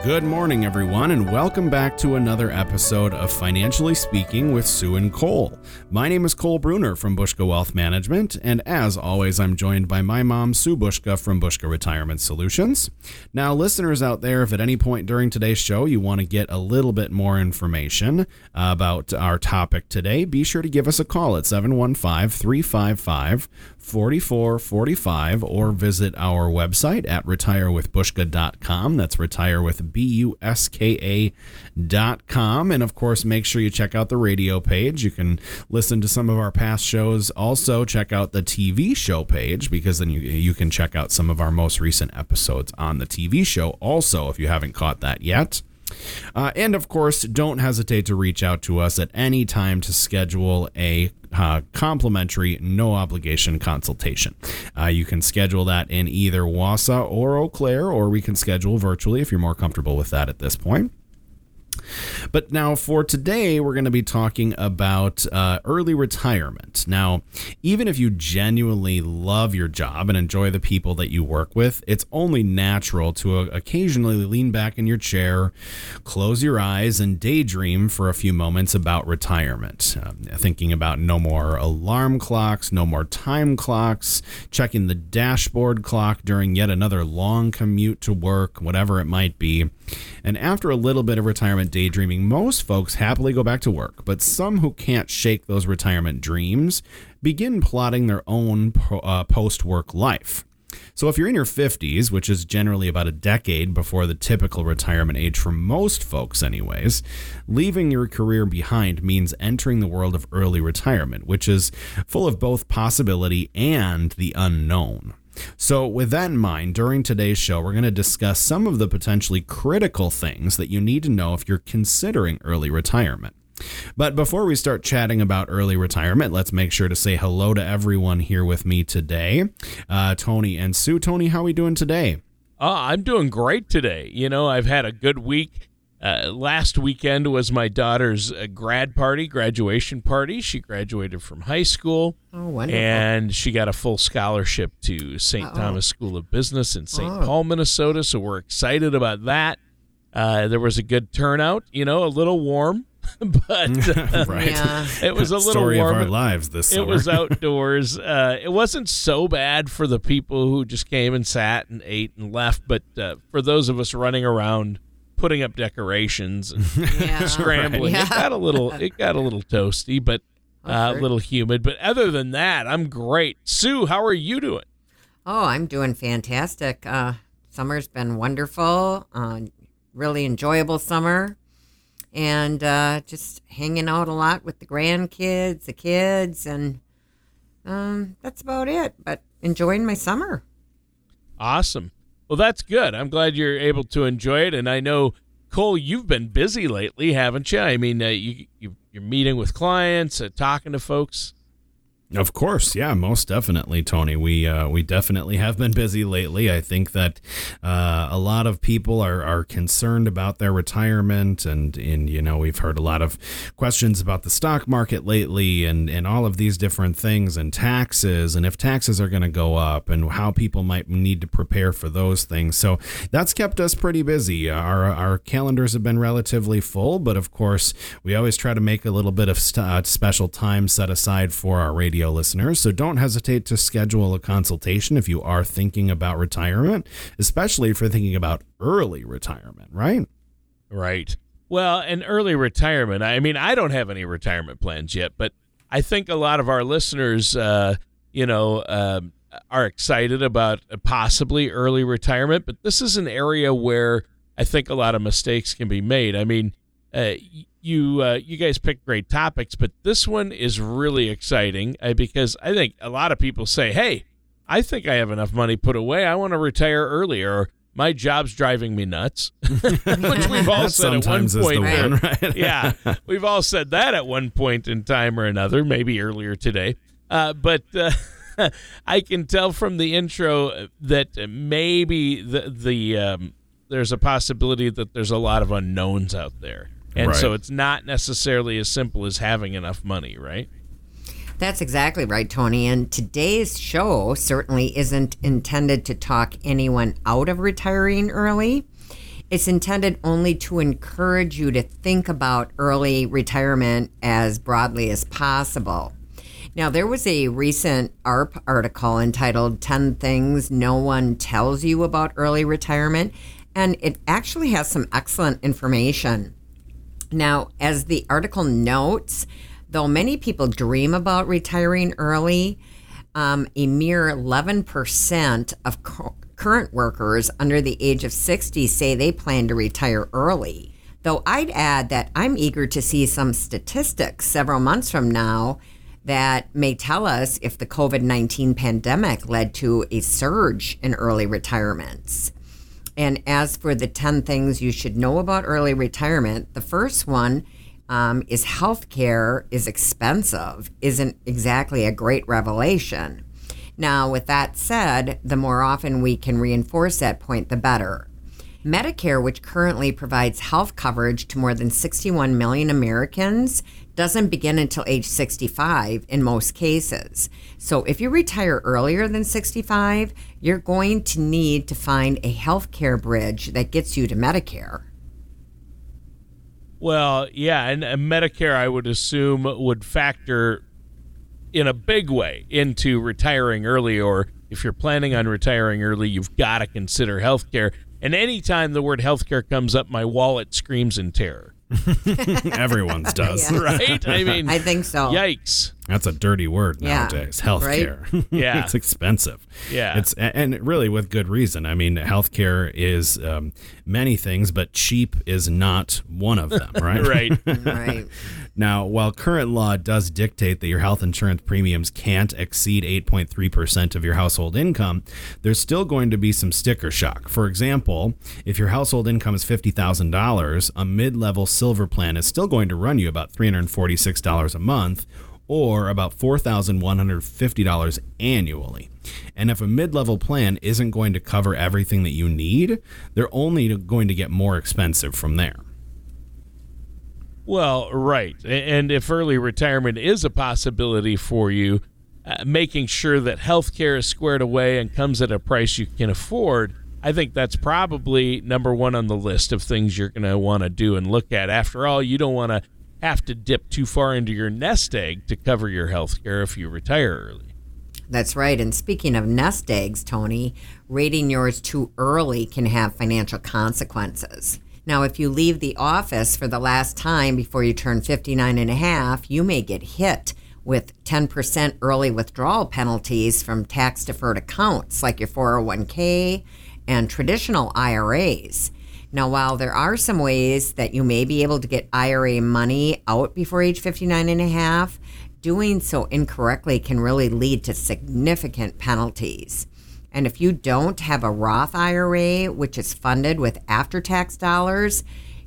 Good morning, everyone, and welcome back to another episode of Financially Speaking with Sue and Cole. My name is Cole Bruner from Buska Wealth Management, and as always, I'm joined by my mom, Sue Buska from Buska Retirement Solutions. Now, listeners out there, if at any point during today's show you want to get a little bit more information about our topic today, be sure to give us a call at 715 355 4445 or visit our website at retirewithbuska.com. That's retire with B U S K A.com. And of course, make sure you check out the radio page. You can listen to some of our past shows. Also, check out the TV show page because then you, you can check out some of our most recent episodes on the TV show, also, if you haven't caught that yet. Uh, and of course, don't hesitate to reach out to us at any time to schedule a uh, complimentary, no obligation consultation. Uh, you can schedule that in either Wausau or Eau Claire, or we can schedule virtually if you're more comfortable with that at this point. But now, for today, we're going to be talking about uh, early retirement. Now, even if you genuinely love your job and enjoy the people that you work with, it's only natural to uh, occasionally lean back in your chair, close your eyes, and daydream for a few moments about retirement. Uh, thinking about no more alarm clocks, no more time clocks, checking the dashboard clock during yet another long commute to work, whatever it might be. And after a little bit of retirement daydreaming, most folks happily go back to work, but some who can't shake those retirement dreams begin plotting their own uh, post work life. So, if you're in your 50s, which is generally about a decade before the typical retirement age for most folks, anyways, leaving your career behind means entering the world of early retirement, which is full of both possibility and the unknown. So, with that in mind, during today's show, we're going to discuss some of the potentially critical things that you need to know if you're considering early retirement. But before we start chatting about early retirement, let's make sure to say hello to everyone here with me today. Uh, Tony and Sue. Tony, how are we doing today? Uh, I'm doing great today. You know, I've had a good week. Uh, last weekend was my daughter's uh, grad party, graduation party. She graduated from high school. Oh, wonderful. And she got a full scholarship to saint Thomas School of Business in St. Oh. Paul, Minnesota. So we're excited about that. Uh, there was a good turnout, you know, a little warm, but uh, right. Yeah. it was a little Story warm. of our lives this It was outdoors. uh, it wasn't so bad for the people who just came and sat and ate and left, but uh, for those of us running around putting up decorations and Yeah. scrambling, Yeah. it got a little it got a little toasty, but uh, a sure. little humid. But other than that, I'm great. Sue, how are you doing? Oh, I'm doing fantastic. Uh, summer's been wonderful. Uh, really enjoyable summer. And uh, just hanging out a lot with the grandkids, the kids, and um, that's about it. But enjoying my summer. Awesome. Well, that's good. I'm glad you're able to enjoy it, and I know Cole, you've been busy lately, haven't you? I mean, uh, you, you you're meeting with clients, uh, talking to folks. Of course, yeah, most definitely, Tony. We uh, we definitely have been busy lately. I think that uh, a lot of people are, are concerned about their retirement, and and you know we've heard a lot of questions about the stock market lately, and and all of these different things, and taxes, and if taxes are going to go up, and how people might need to prepare for those things. So that's kept us pretty busy. Our our calendars have been relatively full, but of course we always try to make a little bit of st- uh, special time set aside for our radio listeners. So don't hesitate to schedule a consultation if you are thinking about retirement, especially if you're thinking about early retirement, right? Right. Well, and early retirement. I mean, I don't have any retirement plans yet, but I think a lot of our listeners, uh, you know, um are excited about possibly early retirement. But this is an area where I think a lot of mistakes can be made. I mean, uh, you uh, you guys pick great topics, but this one is really exciting uh, because I think a lot of people say, "Hey, I think I have enough money put away. I want to retire earlier." Or, my job's driving me nuts, which we've all said at one point. one, right? yeah, we've all said that at one point in time or another, maybe earlier today. Uh, but uh, I can tell from the intro that maybe the the um, there's a possibility that there's a lot of unknowns out there, and so it's not necessarily as simple as having enough money, right? That's exactly right, Tony. And today's show certainly isn't intended to talk anyone out of retiring early. It's intended only to encourage you to think about early retirement as broadly as possible. Now, there was a recent AARP article entitled 10 Things No One Tells You About Early Retirement, and it actually has some excellent information. Now, as the article notes, though many people dream about retiring early, um, a mere 11% of cu- current workers under the age of 60 say they plan to retire early. Though I'd add that I'm eager to see some statistics several months from now that may tell us if the COVID 19 pandemic led to a surge in early retirements. And as for the 10 things you should know about early retirement, the first one um, is healthcare is expensive, isn't exactly a great revelation. Now, with that said, the more often we can reinforce that point, the better. Medicare, which currently provides health coverage to more than 61 million Americans, doesn't begin until age 65 in most cases. So if you retire earlier than 65, you're going to need to find a health care bridge that gets you to Medicare. Well, yeah, and uh, Medicare, I would assume, would factor in a big way into retiring early, or if you're planning on retiring early, you've got to consider healthcare. And anytime the word healthcare comes up, my wallet screams in terror. Everyone's does. Yeah. Right? I mean, I think so. yikes. That's a dirty word Yeah, nowadays. Healthcare. Yeah. it's expensive. Yeah. It's and really with good reason. I mean, healthcare is um, many things, but cheap is not one of them. Right. Right. Right. Now, while current law does dictate that your health insurance premiums can't exceed 8.3% of your household income, there's still going to be some sticker shock. For example, if your household income is $50,000, a mid level silver plan is still going to run you about $346 a month or about $4,150 annually. And if a mid level plan isn't going to cover everything that you need, they're only going to get more expensive from there. Well, right. And if early retirement is a possibility for you, uh, making sure that health care is squared away and comes at a price you can afford, I think that's probably number one on the list of things you're going to want to do and look at. After all, you don't want to have to dip too far into your nest egg to cover your health care if you retire early. That's right. And speaking of nest eggs, Tony, rating yours too early can have financial consequences. Now, if you leave the office for the last time before you turn 59 and a half, you may get hit with 10% early withdrawal penalties from tax deferred accounts like your 401k and traditional IRAs. Now, while there are some ways that you may be able to get IRA money out before age 59 and a half, doing so incorrectly can really lead to significant penalties. And if you don't have a Roth IRA, which is funded with after tax dollars,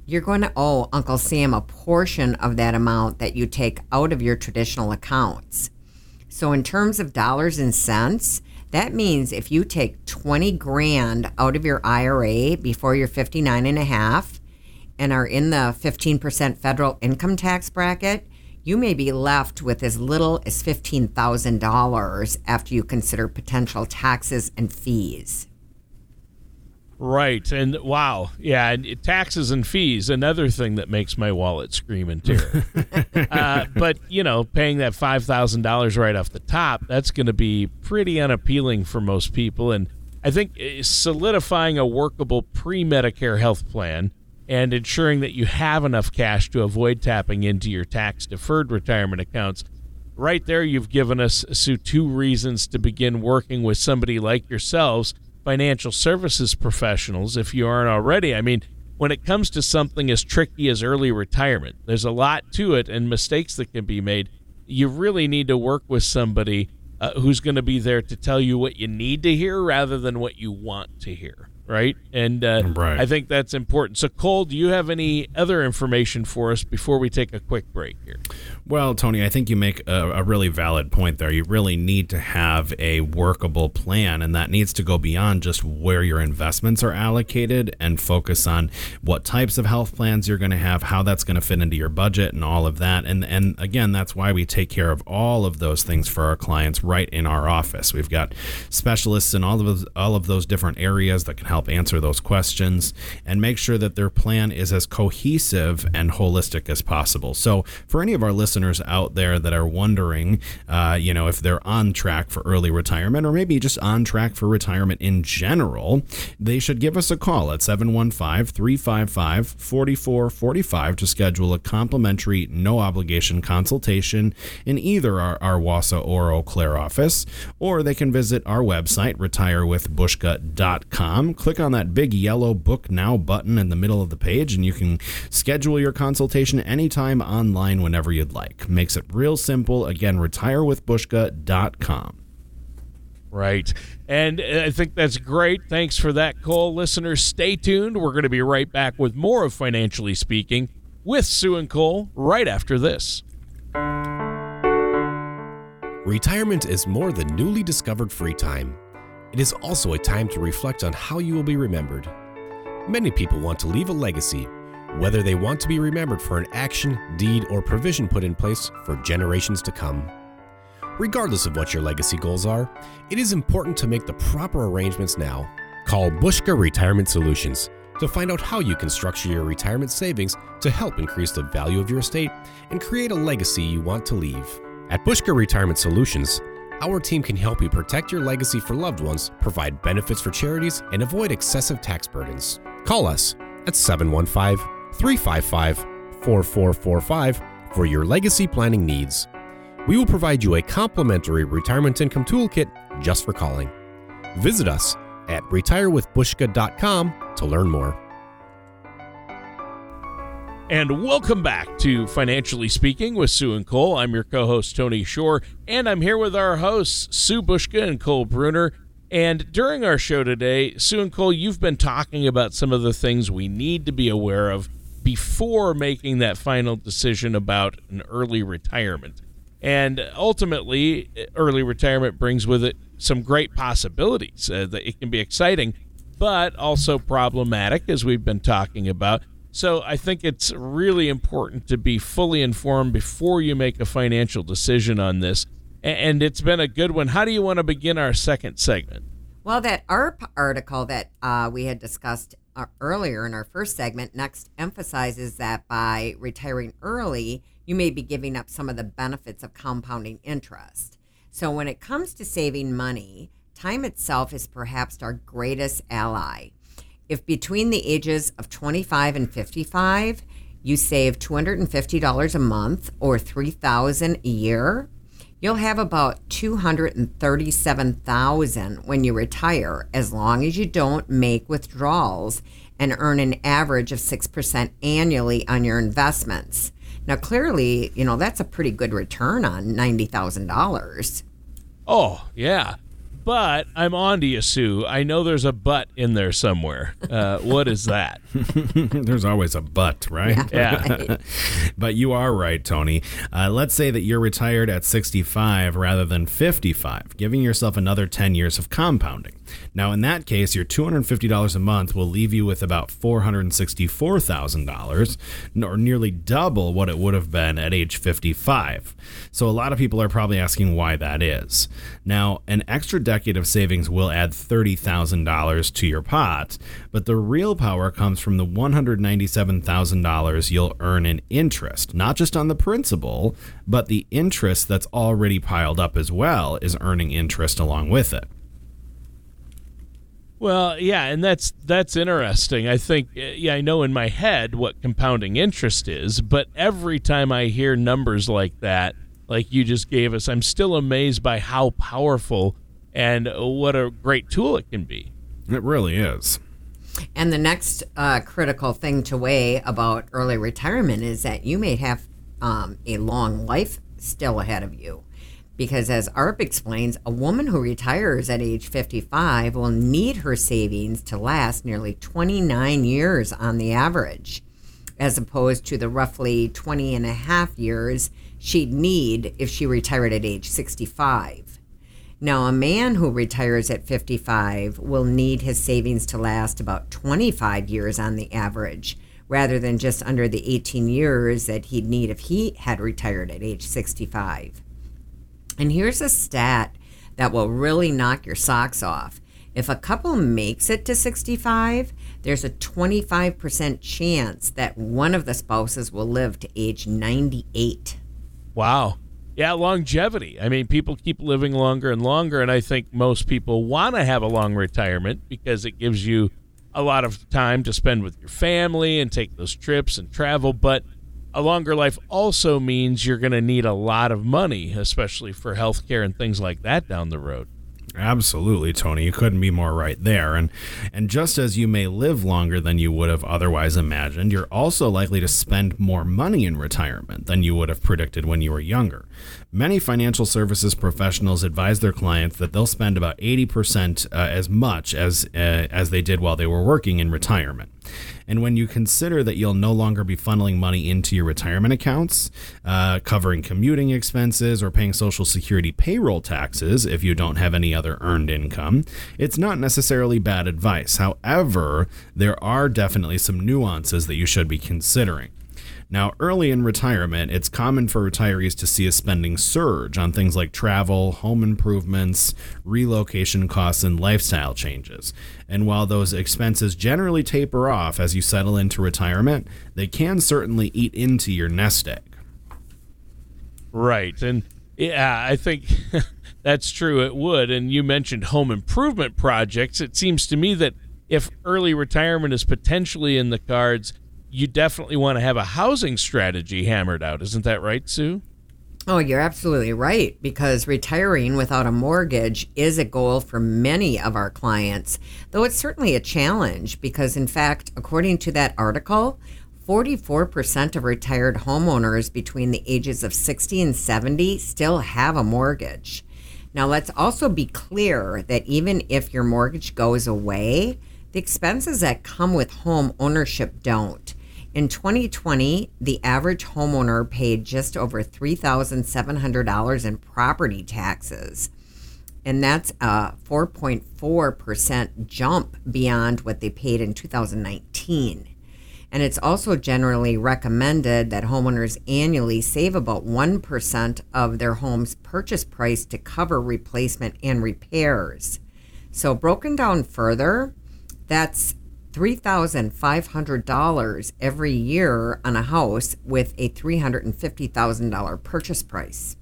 you're going to owe Uncle Sam a portion of that amount that you take out of your traditional accounts. So, in terms of dollars and cents, that means if you take 20 grand out of your IRA before you're 59 and a half and are in the 15% federal income tax bracket, you may be left with as little as $15,000 after you consider potential taxes and fees. Right. And wow. Yeah. And taxes and fees, another thing that makes my wallet scream in terror. uh, but, you know, paying that $5,000 right off the top, that's going to be pretty unappealing for most people. And I think uh, solidifying a workable pre Medicare health plan and ensuring that you have enough cash to avoid tapping into your tax deferred retirement accounts. Right there, you've given us, Sue, two reasons to begin working with somebody like yourselves financial services professionals if you aren't already. I mean, when it comes to something as tricky as early retirement, there's a lot to it and mistakes that can be made. You really need to work with somebody uh, who's going to be there to tell you what you need to hear rather than what you want to hear right? And uh, right. I think that's important. So, Cole, do you have any other information for us before we take a quick break here? Well, Tony, I think you make a, a, really valid point there. You really need to have a workable plan, and that needs to go beyond just where your investments are allocated and focus on what types of health plans you're going to have, how that's going to fit into your budget, and all of that. And and again, that's why we take care of all of those things for our clients right in our office. We've got specialists in all of those, all of those different areas that can help answer those questions and make sure that their plan is as cohesive and holistic as possible. So, for any of our listeners listeners out there that are wondering, uh, you know, if they're on track for early retirement or maybe just on track for retirement in general, they should give us a call at 715 355 4445 to schedule a complimentary, no obligation consultation in either our, our Wausau or Eau Claire office, or they can visit our website, retirewithbuska.com. Click on that big yellow Book Now button in the middle of the page, and you can schedule your consultation anytime online whenever you'd like like. Makes it real simple. Again, retirewithbuska.com. Right. And I think that's great. Thanks for that, Cole. Listeners, stay tuned. We're going to be right back with more of Financially Speaking with Sue and Cole right after this. Retirement is more than newly discovered free time. It is also a time to reflect on how you will be remembered. Many people want to leave a legacy whether they want to be remembered for an action, deed, or provision put in place for generations to come. Regardless of what your legacy goals are, it is important to make the proper arrangements now. Call Buska Retirement Solutions to find out how you can structure your retirement savings to help increase the value of your estate and create a legacy you want to leave. At Buska Retirement Solutions, our team can help you protect your legacy for loved ones, provide benefits for charities, and avoid excessive tax burdens. Call us at 715 355 4445 for your legacy planning needs. We will provide you a complimentary retirement income toolkit just for calling. Visit us at retirewithbuska.com to learn more. And welcome back to Financially Speaking with Sue and Cole. I'm your co host, Tony Shore, and I'm here with our hosts, Sue Buska and Cole Bruner. And during our show today, Sue and Cole, you've been talking about some of the things we need to be aware of before making that final decision about an early retirement. And ultimately, early retirement brings with it some great possibilities. Uh, it can be exciting, but also problematic, as we've been talking about. So I think it's really important to be fully informed before you make a financial decision on this. And it's been a good one. How do you want to begin our second segment? Well, that AARP article that uh, we had discussed uh, earlier in our first segment next emphasizes that by retiring early, you may be giving up some of the benefits of compounding interest. So, when it comes to saving money, time itself is perhaps our greatest ally. If between the ages of 25 and 55, you save $250 a month or 3,000 a year, you'll have about 237,000 when you retire as long as you don't make withdrawals and earn an average of 6% annually on your investments. Now clearly, you know, that's a pretty good return on $90,000. Oh, yeah. But I'm on to you, Sue. I know there's a butt in there somewhere. Uh, what is that? there's always a butt, right? Yeah. Right. but you are right, Tony. Uh, let's say that you're retired at 65 rather than 55, giving yourself another 10 years of compounding. Now, in that case, your $250 a month will leave you with about $464,000, or nearly double what it would have been at age 55. So, a lot of people are probably asking why that is. Now, an extra decade of savings will add $30,000 to your pot, but the real power comes from the $197,000 you'll earn in interest, not just on the principal, but the interest that's already piled up as well is earning interest along with it. Well, yeah, and that's that's interesting. I think yeah, I know in my head what compounding interest is, but every time I hear numbers like that, like you just gave us, I'm still amazed by how powerful and what a great tool it can be. It really is. And the next uh, critical thing to weigh about early retirement is that you may have um, a long life still ahead of you. Because as AARP explains, a woman who retires at age 55 will need her savings to last nearly 29 years on the average, as opposed to the roughly 20 and a half years she'd need if she retired at age 65. Now, a man who retires at 55 will need his savings to last about 25 years on the average, rather than just under the 18 years that he'd need if he had retired at age 65. And here's a stat that will really knock your socks off. If a couple makes it to 65, there's a 25% chance that one of the spouses will live to age 98. Wow. Yeah, longevity. I mean, people keep living longer and longer, and I think most people want to have a long retirement because it gives you a lot of time to spend with your family and take those trips and travel. But a longer life also means you're going to need a lot of money, especially for health care and things like that down the road. Absolutely, Tony. You couldn't be more right there. And and just as you may live longer than you would have otherwise imagined, you're also likely to spend more money in retirement than you would have predicted when you were younger. Many financial services professionals advise their clients that they'll spend about 80% uh, as much as uh, as they did while they were working in retirement. And when you consider that you'll no longer be funneling money into your retirement accounts, uh, covering commuting expenses, or paying Social Security payroll taxes if you don't have any other earned income, it's not necessarily bad advice. However, there are definitely some nuances that you should be considering. Now, early in retirement, it's common for retirees to see a spending surge on things like travel, home improvements, relocation costs, and lifestyle changes. And while those expenses generally taper off as you settle into retirement, they can certainly eat into your nest egg. Right. And yeah, I think that's true. It would. And you mentioned home improvement projects. It seems to me that if early retirement is potentially in the cards, you definitely want to have a housing strategy hammered out. Isn't that right, Sue? Oh, you're absolutely right because retiring without a mortgage is a goal for many of our clients, though it's certainly a challenge because, in fact, according to that article, 44% of retired homeowners between the ages of 60 and 70 still have a mortgage. Now, let's also be clear that even if your mortgage goes away, the expenses that come with home ownership don't. In 2020, the average homeowner paid just over $3,700 in property taxes. And that's a 4.4% jump beyond what they paid in 2019. And it's also generally recommended that homeowners annually save about 1% of their home's purchase price to cover replacement and repairs. So, broken down further, that's $3,500 every year on a house with a $350,000 purchase price.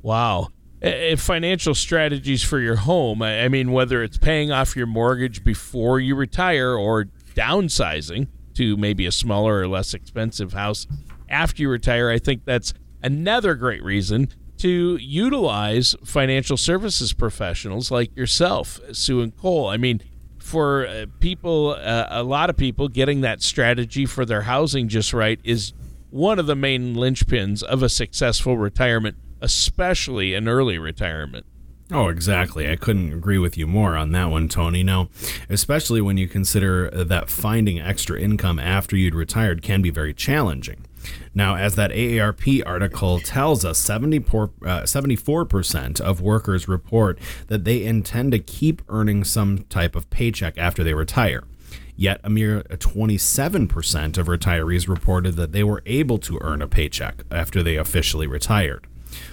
Wow. If financial strategies for your home, I mean, whether it's paying off your mortgage before you retire or downsizing to maybe a smaller or less expensive house after you retire, I think that's another great reason to utilize financial services professionals like yourself, Sue and Cole. I mean, for uh, people, uh, a lot of people, getting that strategy for their housing just right is one of the main linchpins of a successful retirement, especially an early retirement. Oh, exactly. I couldn't agree with you more on that one, Tony. Now, especially when you consider that finding extra income after you'd retired can be very challenging. Now, as that AARP article tells us, 74, uh, 74% of workers report that they intend to keep earning some type of paycheck after they retire. Yet, a mere 27% of retirees reported that they were able to earn a paycheck after they officially retired.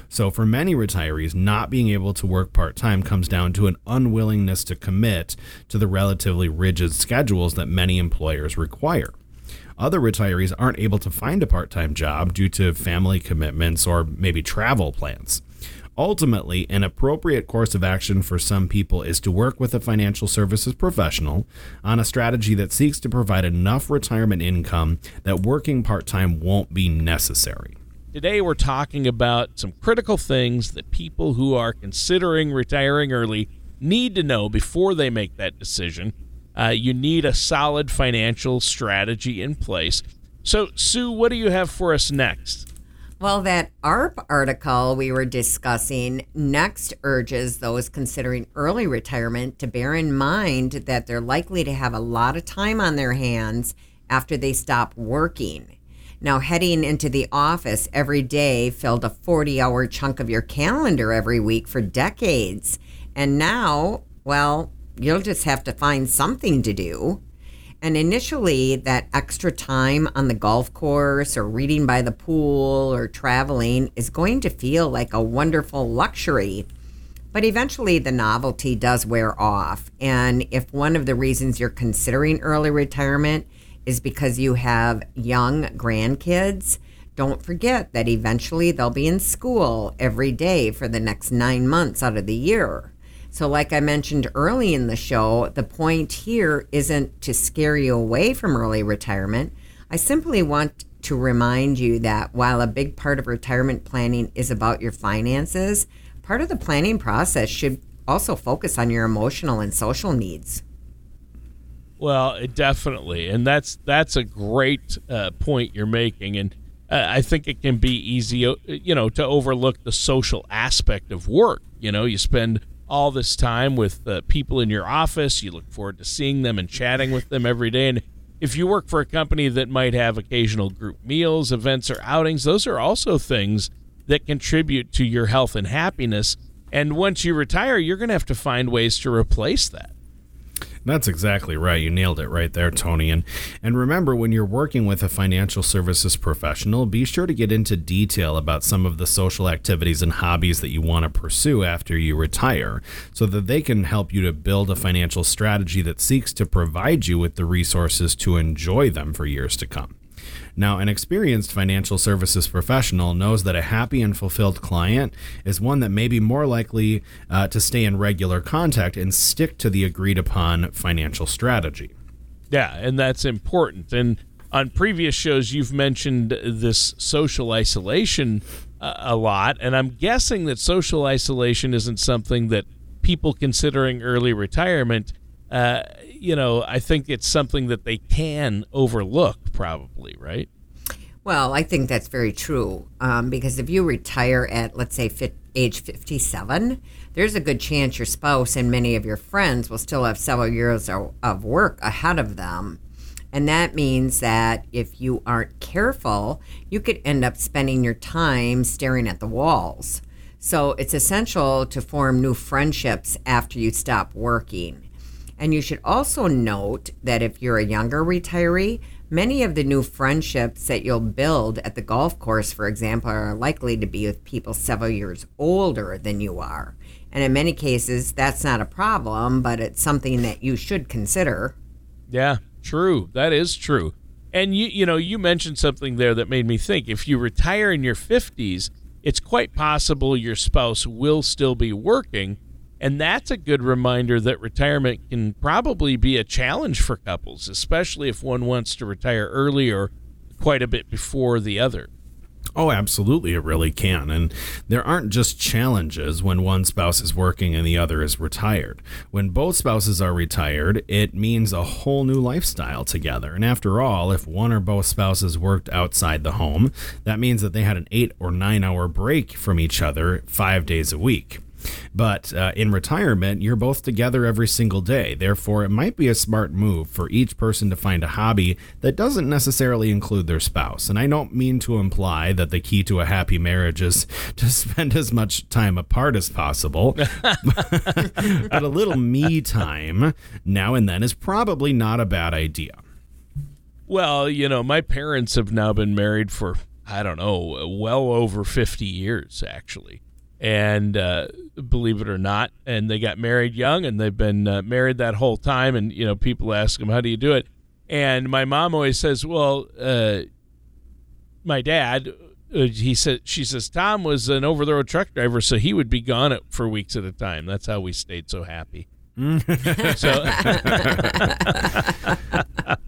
So, for many retirees, not being able to work part time comes down to an unwillingness to commit to the relatively rigid schedules that many employers require. Other retirees aren't able to find a part time job due to family commitments or maybe travel plans. Ultimately, an appropriate course of action for some people is to work with a financial services professional on a strategy that seeks to provide enough retirement income that working part time won't be necessary. Today, we're talking about some critical things that people who are considering retiring early need to know before they make that decision Uh, you need a solid financial strategy in place. So, Sue, what do you have for us next? Well, that AARP article we were discussing next urges those considering early retirement to bear in mind that they're likely to have a lot of time on their hands after they stop working. Now, heading into the office every day filled a 40 hour chunk of your calendar every week for decades. And now, well, you'll just have to find something to do. And initially, that extra time on the golf course or reading by the pool or traveling is going to feel like a wonderful luxury. But eventually, the novelty does wear off. And if one of the reasons you're considering early retirement is because you have young grandkids, don't forget that eventually they'll be in school every day for the next nine months out of the year. So, like I mentioned early in the show, the point here isn't to scare you away from early retirement. I simply want to remind you that while a big part of retirement planning is about your finances, part of the planning process should also focus on your emotional and social needs. Well, definitely, and that's that's a great uh, point you're making, and uh, I think it can be easy, uh, you know, to overlook the social aspect of work. You know, you spend all this time with uh, people in your office. You look forward to seeing them and chatting with them every day. And if you work for a company that might have occasional group meals, events, or outings, those are also things that contribute to your health and happiness. And once you retire, you're going to have to find ways to replace that. That's exactly right. You nailed it right there, Tony. And and remember when you're working with a financial services professional, be sure to get into detail about some of the social activities and hobbies that you want to pursue after you retire so that they can help you to build a financial strategy that seeks to provide you with the resources to enjoy them for years to come. Now, an experienced financial services professional knows that a happy and fulfilled client is one that may be more likely uh, to stay in regular contact and stick to the agreed upon financial strategy. Yeah, and that's important. And on previous shows, you've mentioned this social isolation uh, a lot, and I'm guessing that social isolation isn't something that people considering early retirement. Uh, you know, I think it's something that they can overlook, probably, right? Well, I think that's very true um, because if you retire at, let's say, fit, age 57, there's a good chance your spouse and many of your friends will still have several years of, of work ahead of them. And that means that if you aren't careful, you could end up spending your time staring at the walls. So it's essential to form new friendships after you stop working. And you should also note that if you're a younger retiree, many of the new friendships that you'll build at the golf course, for example, are likely to be with people several years older than you are. And in many cases, that's not a problem, but it's something that you should consider. Yeah, true. That is true. And you you know, you mentioned something there that made me think if you retire in your 50s, it's quite possible your spouse will still be working and that's a good reminder that retirement can probably be a challenge for couples, especially if one wants to retire early or quite a bit before the other. Oh, absolutely, it really can. And there aren't just challenges when one spouse is working and the other is retired. When both spouses are retired, it means a whole new lifestyle together. And after all, if one or both spouses worked outside the home, that means that they had an eight or nine hour break from each other five days a week. But uh, in retirement, you're both together every single day. Therefore, it might be a smart move for each person to find a hobby that doesn't necessarily include their spouse. And I don't mean to imply that the key to a happy marriage is to spend as much time apart as possible. but a little me time now and then is probably not a bad idea. Well, you know, my parents have now been married for, I don't know, well over 50 years, actually and uh, believe it or not, and they got married young, and they've been uh, married that whole time. And you know, people ask them, "How do you do it?" And my mom always says, "Well, uh, my dad." Uh, he said, "She says Tom was an over-the-road truck driver, so he would be gone for weeks at a time. That's how we stayed so happy." so,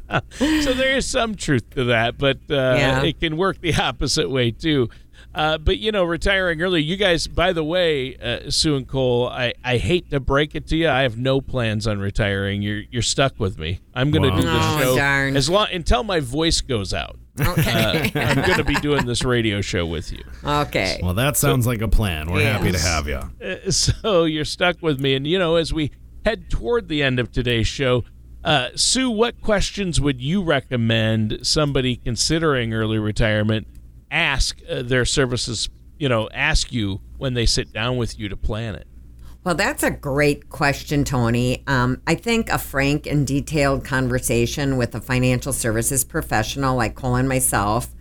so there is some truth to that, but uh, yeah. it can work the opposite way too. Uh, but you know, retiring early. You guys, by the way, uh, Sue and Cole, I, I hate to break it to you. I have no plans on retiring. You're you're stuck with me. I'm going to Wow. do this Oh, show darn. as long until my voice goes out. Uh, I'm going to be doing this radio show with you. Okay. Well, that sounds like a plan. We're happy to have you. Uh, so you're stuck with me. And, you know, as we head toward the end of today's show, uh, Sue, what questions would you recommend somebody considering early retirement ask uh, their services, you know, ask you when they sit down with you to plan it? Well, that's a great question, Tony. Um, I think a frank and detailed conversation with a financial services professional like Cole and myself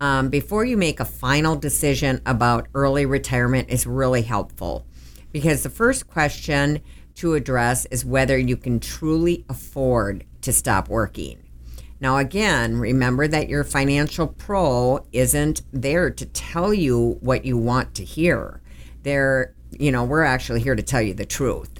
um, before you make a final decision about early retirement is really helpful. Because the first question to address is whether you can truly afford to stop working. Now, again, remember that your financial pro isn't there to tell you what you want to hear. They're, you know, we're actually here to tell you the truth.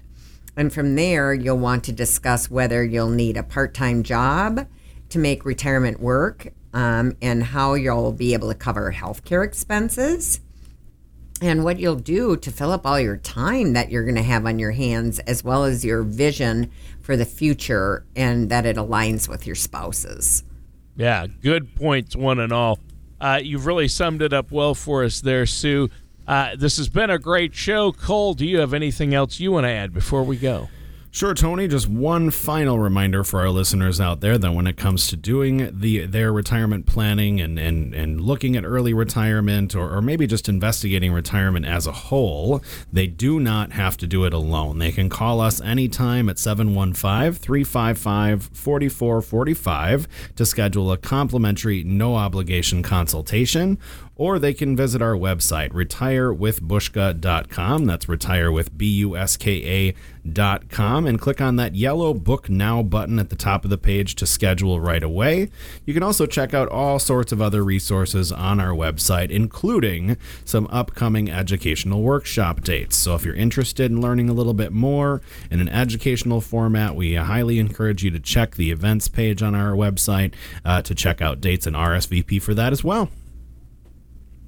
And from there, you'll want to discuss whether you'll need a part time job to make retirement work um, and how you'll be able to cover healthcare expenses and what you'll do to fill up all your time that you're going to have on your hands, as well as your vision for the future and that it aligns with your spouses. Yeah, good points, one and all. Uh, you've really summed it up well for us there, Sue. Uh, this has been a great show. Cole, do you have anything else you want to add before we go? Sure, Tony. Just one final reminder for our listeners out there that when it comes to doing the their retirement planning and, and, and looking at early retirement or, or maybe just investigating retirement as a whole, they do not have to do it alone. They can call us anytime at 715 355 4445 to schedule a complimentary, no obligation consultation or they can visit our website, retirewithbuska.com. That's retire and click on that yellow Book Now button at the top of the page to schedule right away. You can also check out all sorts of other resources on our website, including some upcoming educational workshop dates. So if you're interested in learning a little bit more in an educational format, we highly encourage you to check the events page on our website uh, to check out dates and RSVP for that as well.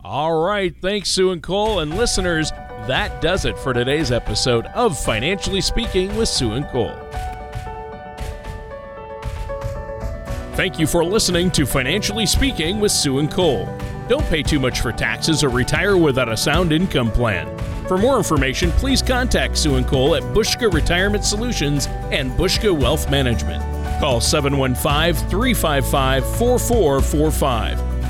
All right. Thanks, Sue and Cole. And listeners, that does it for today's episode of Financially Speaking with Sue and Cole. Thank you for listening to Financially Speaking with Sue and Cole. Don't pay too much for taxes or retire without a sound income plan. For more information, please contact Sue and Cole at Buska Retirement Solutions and Buska Wealth Management. Call 715 355 4445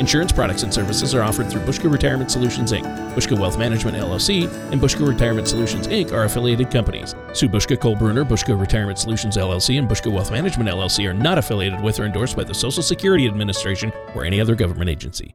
Insurance products and services are offered through Buska Retirement Solutions Inc., Buska Wealth Management LLC, and Buska Retirement Solutions Inc. are affiliated companies. Sue Buska, Cole Bruner, Buska Retirement Solutions LLC, and Buska Wealth Management LLC are not affiliated with or endorsed by the Social Security Administration or any other government agency.